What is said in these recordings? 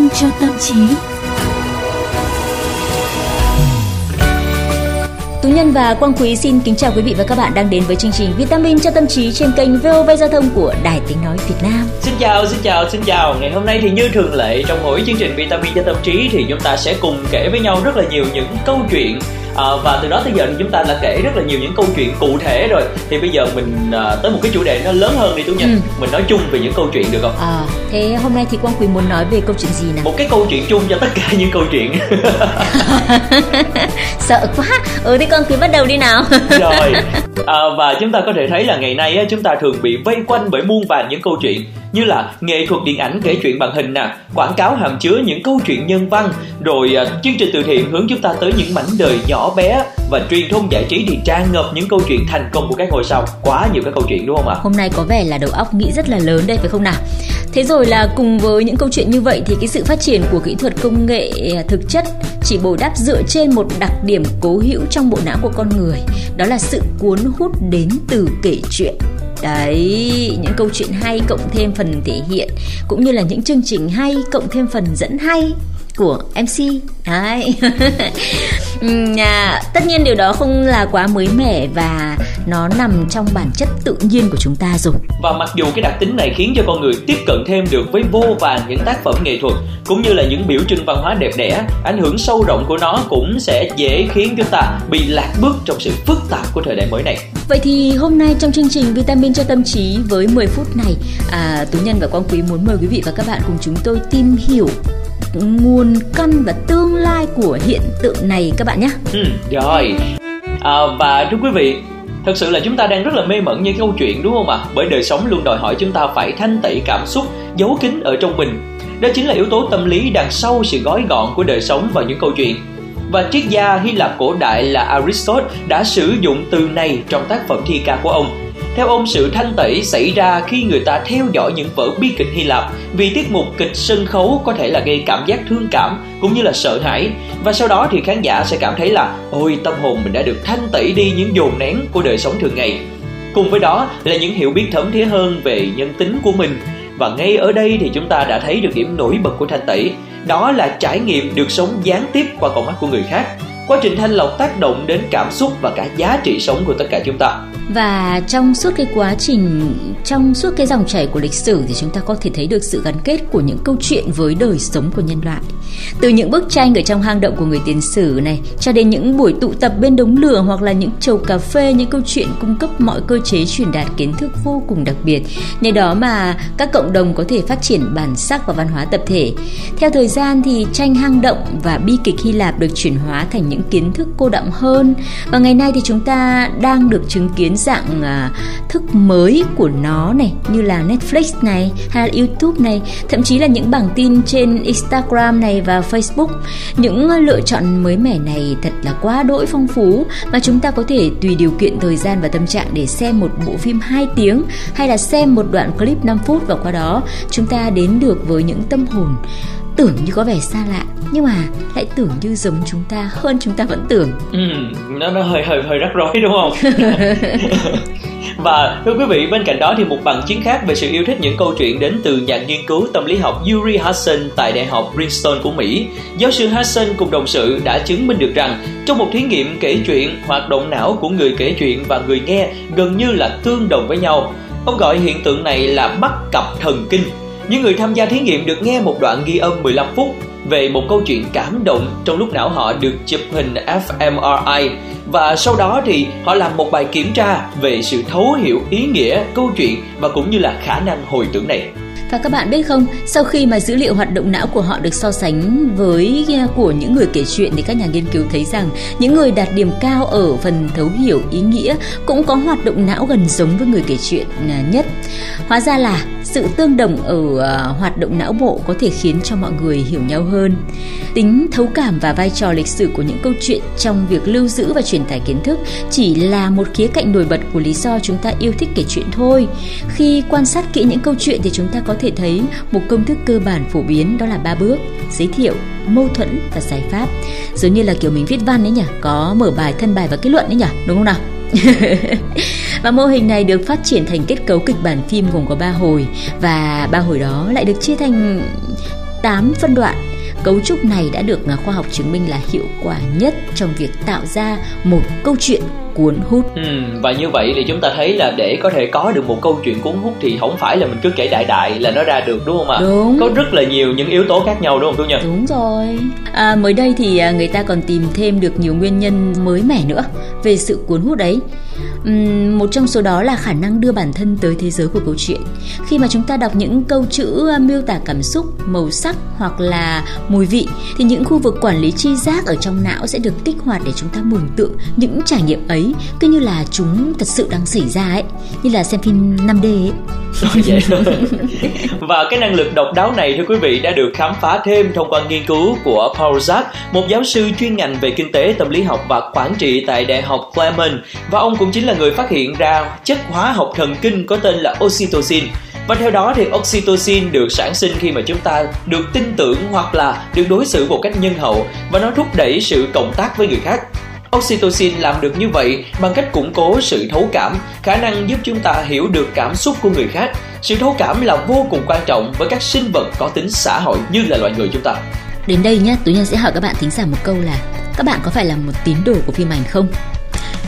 Vitamin cho tâm trí. Tú Nhân và Quang Quý xin kính chào quý vị và các bạn đang đến với chương trình Vitamin cho tâm trí trên kênh VOV Giao thông của Đài Tiếng Nói Việt Nam. Xin chào, xin chào, xin chào. Ngày hôm nay thì như thường lệ trong mỗi chương trình Vitamin cho tâm trí thì chúng ta sẽ cùng kể với nhau rất là nhiều những câu chuyện à, và từ đó tới giờ thì chúng ta đã kể rất là nhiều những câu chuyện cụ thể rồi thì bây giờ mình à, tới một cái chủ đề nó lớn hơn đi tú nha Ừ. mình nói chung về những câu chuyện được không À, thế hôm nay thì Quang Quý muốn nói về câu chuyện gì nào? một cái câu chuyện chung cho tất cả những câu chuyện Sợ quá. Ừ thì Quang Quý bắt đầu đi nào. rồi à, và chúng ta có thể thấy là ngày nay á, chúng ta thường bị vây quanh bởi muôn vàn những câu chuyện như là nghệ thuật điện ảnh kể chuyện bằng hình nè quảng cáo hàm chứa những câu chuyện nhân văn rồi à, chương trình từ thiện hướng chúng ta tới những mảnh đời nhỏ bé và truyền thông giải trí thì tràn ngập những câu chuyện thành công của các ngôi sao quá nhiều các câu chuyện đúng không ạ Hôm nay có vẻ là đầu óc nghĩ rất là lớn đây phải không nào? Thế rồi là cùng với những câu chuyện như vậy thì cái sự phát triển của kỹ thuật công nghệ à, thực chất chỉ bồi đắp dựa trên một đặc điểm cố hữu trong bộ não của con người, đó là sự cuốn hút đến từ kể chuyện. Đấy, những câu chuyện hay cộng thêm phần thể hiện cũng như là những chương trình hay cộng thêm phần dẫn hay của MC. Đấy. Ừm, à, tất nhiên điều đó không là quá mới mẻ và nó nằm trong bản chất tự nhiên của chúng ta rồi. Và mặc dù cái đặc tính này khiến cho con người tiếp cận thêm được với vô vàn những tác phẩm nghệ thuật cũng như là những biểu trưng văn hóa đẹp đẽ, ảnh hưởng sâu rộng của nó cũng sẽ dễ khiến chúng ta bị lạc bước trong sự phức tạp của thời đại mới này. Vậy thì hôm nay trong chương trình Vitamin cho tâm trí với 10 phút này, à, Tú Nhân và Quang Quý muốn mời quý vị và các bạn cùng chúng tôi tìm hiểu nguồn căn và tương lai của hiện tượng này các bạn nhé. Ừ, rồi. À, và thưa quý vị, thật sự là chúng ta đang rất là mê mẩn những câu chuyện đúng không ạ? Bởi đời sống luôn đòi hỏi chúng ta phải thanh tẩy cảm xúc, giấu kín ở trong mình. Đó chính là yếu tố tâm lý đằng sau sự gói gọn của đời sống và những câu chuyện. Và triết gia Hy Lạp cổ đại là Aristotle đã sử dụng từ này trong tác phẩm thi ca của ông. Theo ông, sự thanh tẩy xảy ra khi người ta theo dõi những vở bi kịch Hy Lạp vì tiết mục kịch sân khấu có thể là gây cảm giác thương cảm cũng như là sợ hãi. Và sau đó thì khán giả sẽ cảm thấy là ôi tâm hồn mình đã được thanh tẩy đi những dồn nén của đời sống thường ngày. Cùng với đó là những hiểu biết thấm thía hơn về nhân tính của mình. Và ngay ở đây thì chúng ta đã thấy được điểm nổi bật của thanh tẩy. Đó là trải nghiệm được sống gián tiếp qua con mắt của người khác quá trình thanh lọc tác động đến cảm xúc và cả giá trị sống của tất cả chúng ta Và trong suốt cái quá trình, trong suốt cái dòng chảy của lịch sử thì chúng ta có thể thấy được sự gắn kết của những câu chuyện với đời sống của nhân loại. Từ những bức tranh ở trong hang động của người tiền sử này cho đến những buổi tụ tập bên đống lửa hoặc là những chầu cà phê, những câu chuyện cung cấp mọi cơ chế truyền đạt kiến thức vô cùng đặc biệt. Nhờ đó mà các cộng đồng có thể phát triển bản sắc và văn hóa tập thể. Theo thời gian thì tranh hang động và bi kịch Hy Lạp được chuyển hóa thành những kiến thức cô đọng hơn và ngày nay thì chúng ta đang được chứng kiến dạng à, thức mới của nó này như là Netflix này hay là YouTube này thậm chí là những bảng tin trên Instagram này và Facebook. Những lựa chọn mới mẻ này thật là quá đỗi phong phú mà chúng ta có thể tùy điều kiện thời gian và tâm trạng để xem một bộ phim 2 tiếng hay là xem một đoạn clip 5 phút và qua đó chúng ta đến được với những tâm hồn. Tưởng như có vẻ xa lạ nhưng mà lại tưởng như giống chúng ta hơn chúng ta vẫn tưởng. Ừ, nó nó hơi hơi hơi rắc rối đúng không Và thưa quý vị, bên cạnh đó thì một bằng chứng khác về sự yêu thích những câu chuyện đến từ nhà nghiên cứu tâm lý học Yuri Hudson tại Đại học Princeton của Mỹ. Giáo sư Hudson cùng đồng sự đã chứng minh được rằng trong một thí nghiệm kể chuyện, hoạt động não của người kể chuyện và người nghe gần như là tương đồng với nhau. Ông gọi hiện tượng này là bắt cặp thần kinh. Những người tham gia thí nghiệm được nghe một đoạn ghi âm 15 phút về một câu chuyện cảm động trong lúc não họ được chụp hình fMRI và sau đó thì họ làm một bài kiểm tra về sự thấu hiểu ý nghĩa câu chuyện và cũng như là khả năng hồi tưởng này. Và các bạn biết không, sau khi mà dữ liệu hoạt động não của họ được so sánh với à, của những người kể chuyện thì các nhà nghiên cứu thấy rằng những người đạt điểm cao ở phần thấu hiểu ý nghĩa cũng có hoạt động não gần giống với người kể chuyện à, nhất. Hóa ra là sự tương đồng ở ờ, hoạt động não bộ có thể khiến cho mọi người hiểu nhau hơn. Tính thấu cảm và vai trò lịch sử của những câu chuyện trong việc lưu giữ và truyền tải kiến thức chỉ là một khía cạnh nổi bật của lý do chúng ta yêu thích kể chuyện thôi. Khi quan sát kỹ những câu chuyện thì chúng ta có thể thấy một công thức cơ bản phổ biến, đó là ba bước, giới thiệu, mâu thuẫn và giải pháp giống như là kiểu mình viết văn ấy nhỉ, có mở bài, thân bài và kết luận đấy nhỉ, đúng không nào và mô hình này được phát triển thành kết cấu kịch bản phim gồm có 3 hồi và ba hồi đó lại được chia thành 8 phân đoạn Cấu trúc này đã được khoa học chứng minh là hiệu quả nhất trong việc tạo ra một câu chuyện cuốn hút. Ừ, và như vậy thì chúng ta thấy là để có thể có được một câu chuyện cuốn hút thì không phải là mình cứ kể đại đại là nó ra được đúng không ạ? Đúng. Có rất là nhiều những yếu tố khác nhau đúng không Thu Nhân? Đúng rồi. À, mới đây thì à, người ta còn tìm thêm được nhiều nguyên nhân mới mẻ nữa về sự cuốn hút đấy. Một trong số đó là khả năng đưa bản thân tới thế giới của câu chuyện. Khi mà chúng ta đọc những câu chữ ờ, miêu tả cảm xúc, màu sắc hoặc là mùi vị thì những khu vực quản lý chi giác ở trong não sẽ được kích hoạt để chúng ta mường tượng những trải nghiệm ấy cứ như là chúng thật sự đang xảy ra ấy, như là xem phim 5D ấy. vậy và cái năng lực độc đáo này thưa quý vị đã được khám phá thêm thông qua nghiên cứu của Paul Zak, một giáo sư chuyên ngành về kinh tế tâm lý học và quản trị tại Đại học Clement và ông cũng chính là là người phát hiện ra chất hóa học thần kinh có tên là oxytocin và theo đó thì oxytocin được sản sinh khi mà chúng ta được tin tưởng hoặc là được đối xử một cách nhân hậu và nó thúc đẩy sự cộng tác với người khác. Oxytocin làm được như vậy bằng cách củng cố sự thấu cảm, khả năng giúp chúng ta hiểu được cảm xúc của người khác. Sự thấu cảm là vô cùng quan trọng với các sinh vật có tính xã hội như là loài người chúng ta. Đến đây nhé, Tú Nhân sẽ hỏi các bạn thính giả một câu là các bạn có phải là một tín đồ của phim ảnh không?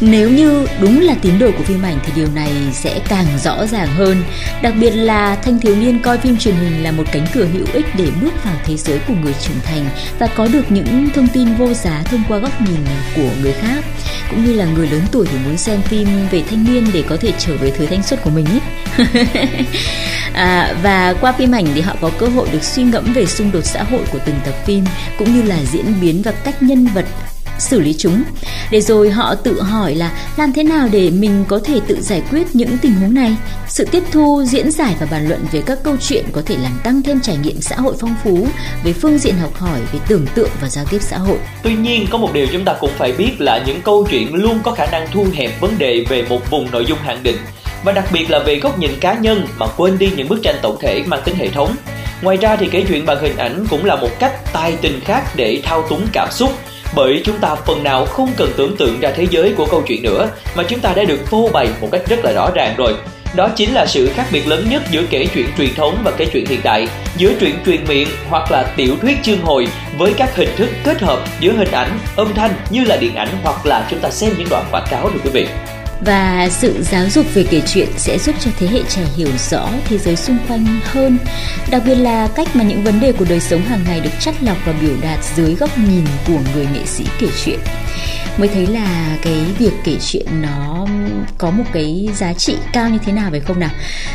Nếu như đúng là tín đồ của phim ảnh thì điều này sẽ càng rõ ràng hơn. Đặc biệt là thanh thiếu niên coi phim truyền hình là một cánh cửa hữu ích để bước vào thế giới của người trưởng thành và có được những thông tin vô giá thông qua góc nhìn của người khác. Cũng như là người lớn tuổi thì muốn xem phim về thanh niên để có thể trở về thời thanh xuân của mình ấy. à, và qua phim ảnh thì họ có cơ hội được suy ngẫm về xung đột xã hội của từng tập phim cũng như là diễn biến và cách nhân vật xử lý chúng. Để rồi họ tự hỏi là làm thế nào để mình có thể tự giải quyết những tình huống này. Sự tiếp thu, diễn giải và bàn luận về các câu chuyện có thể làm tăng thêm trải nghiệm xã hội phong phú, về phương diện học hỏi, về tưởng tượng và giao tiếp xã hội. Tuy nhiên, có một điều chúng ta cũng phải biết là những câu chuyện luôn có khả năng thu hẹp vấn đề về một vùng nội dung hạn định. Và đặc biệt là về góc nhìn cá nhân mà quên đi những bức tranh tổng thể mang tính hệ thống. Ngoài ra thì kể chuyện bằng hình ảnh cũng là một cách tài tình khác để thao túng cảm xúc bởi chúng ta phần nào không cần tưởng tượng ra thế giới của câu chuyện nữa, mà chúng ta đã được phô bày một cách rất là rõ ràng rồi. Đó chính là sự khác biệt lớn nhất giữa kể chuyện truyền thống và kể chuyện hiện đại, giữa truyện truyền miệng hoặc là tiểu thuyết chương hồi với các hình thức kết hợp giữa hình ảnh âm thanh như là điện ảnh hoặc là chúng ta xem những đoạn quảng cáo được quý vị và sự giáo dục về kể chuyện sẽ giúp cho thế hệ trẻ hiểu rõ thế giới xung quanh hơn, đặc biệt là cách mà những vấn đề của đời sống hàng ngày được chắt lọc và biểu đạt dưới góc nhìn của người nghệ sĩ kể chuyện. Mới thấy là cái việc kể chuyện nó có một cái giá trị cao như thế nào phải không nào?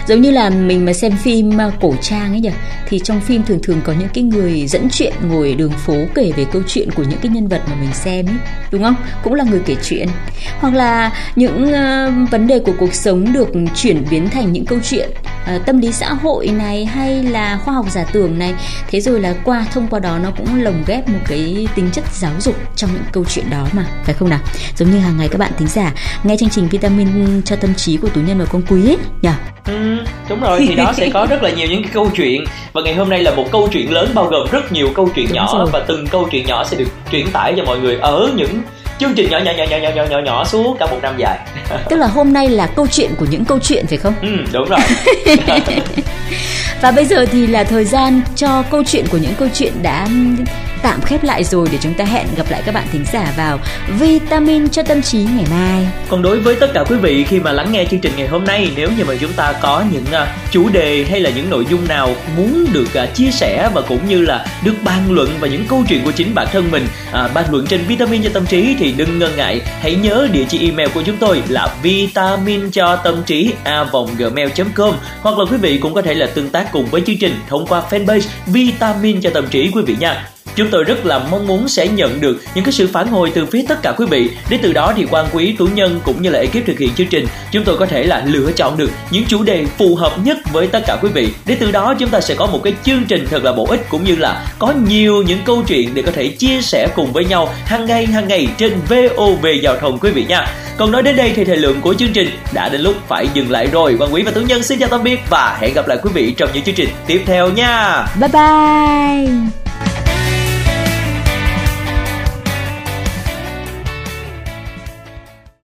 Giống như là mình mà xem phim à, cổ trang ấy nhỉ, thì trong phim thường thường có những cái người dẫn chuyện ngồi đường phố kể về câu chuyện của những cái nhân vật mà mình xem ấy, đúng không? Cũng là người kể chuyện. Hoặc là những uh, vấn đề của cuộc sống được chuyển biến thành những câu chuyện uh, tâm lý xã hội này hay là khoa học giả tưởng này. Thế rồi là qua thông qua đó nó cũng lồng ghép một cái tính chất giáo dục trong những câu chuyện đó mà phải không nào? Giống như hàng ngày các bạn thính giả nghe chương trình vitamin cho tâm trí của tú nhân và con quý ấy nhỉ ừ, đúng rồi thì đó sẽ có rất là nhiều những cái câu chuyện. Và ngày hôm nay là một câu chuyện lớn bao gồm rất nhiều câu chuyện đúng nhỏ rồi. và từng câu chuyện nhỏ sẽ được truyền tải cho mọi người ở những chương trình nhỏ nhỏ nhỏ nhỏ nhỏ nhỏ nhỏ nhỏ suốt cả một năm dài. Tức là hôm nay là câu chuyện của những câu chuyện phải không? Ừ đúng rồi. Và bây giờ thì là thời gian cho câu chuyện của những câu chuyện đã tạm khép lại rồi để chúng ta hẹn gặp lại các bạn thính giả vào vitamin cho tâm trí ngày mai. Còn đối với tất cả quý vị khi mà lắng nghe chương trình ngày hôm nay, nếu như mà chúng ta có những uh, chủ đề hay là những nội dung nào muốn được uh, chia sẻ và cũng như là được bàn luận và những câu chuyện của chính bản thân mình uh, bàn luận trên vitamin cho tâm trí thì đừng ngần ngại, hãy nhớ địa chỉ email của chúng tôi là vitamin cho tâm trí a vòng gmail.com hoặc là quý vị cũng có thể là tương tác cùng với chương trình thông qua fanpage vitamin cho tâm trí quý vị nha. Chúng tôi rất là mong muốn sẽ nhận được những cái sự phản hồi từ phía tất cả quý vị để từ đó thì quan quý, tú nhân cũng như là ekip thực hiện chương trình, chúng tôi có thể là lựa chọn được những chủ đề phù hợp nhất với tất cả quý vị để từ đó, chúng ta sẽ có một cái chương trình thật là bổ ích cũng như là có nhiều những câu chuyện để có thể chia sẻ cùng với nhau hàng ngày hàng ngày trên VOV giao thông quý vị nha. Còn nói đến đây thì thời lượng của chương trình đã đến lúc phải dừng lại rồi. Quan Quý và Tú Nhân xin chào tạm biệt và hẹn gặp lại quý vị trong những chương trình tiếp theo nha. Bye bye.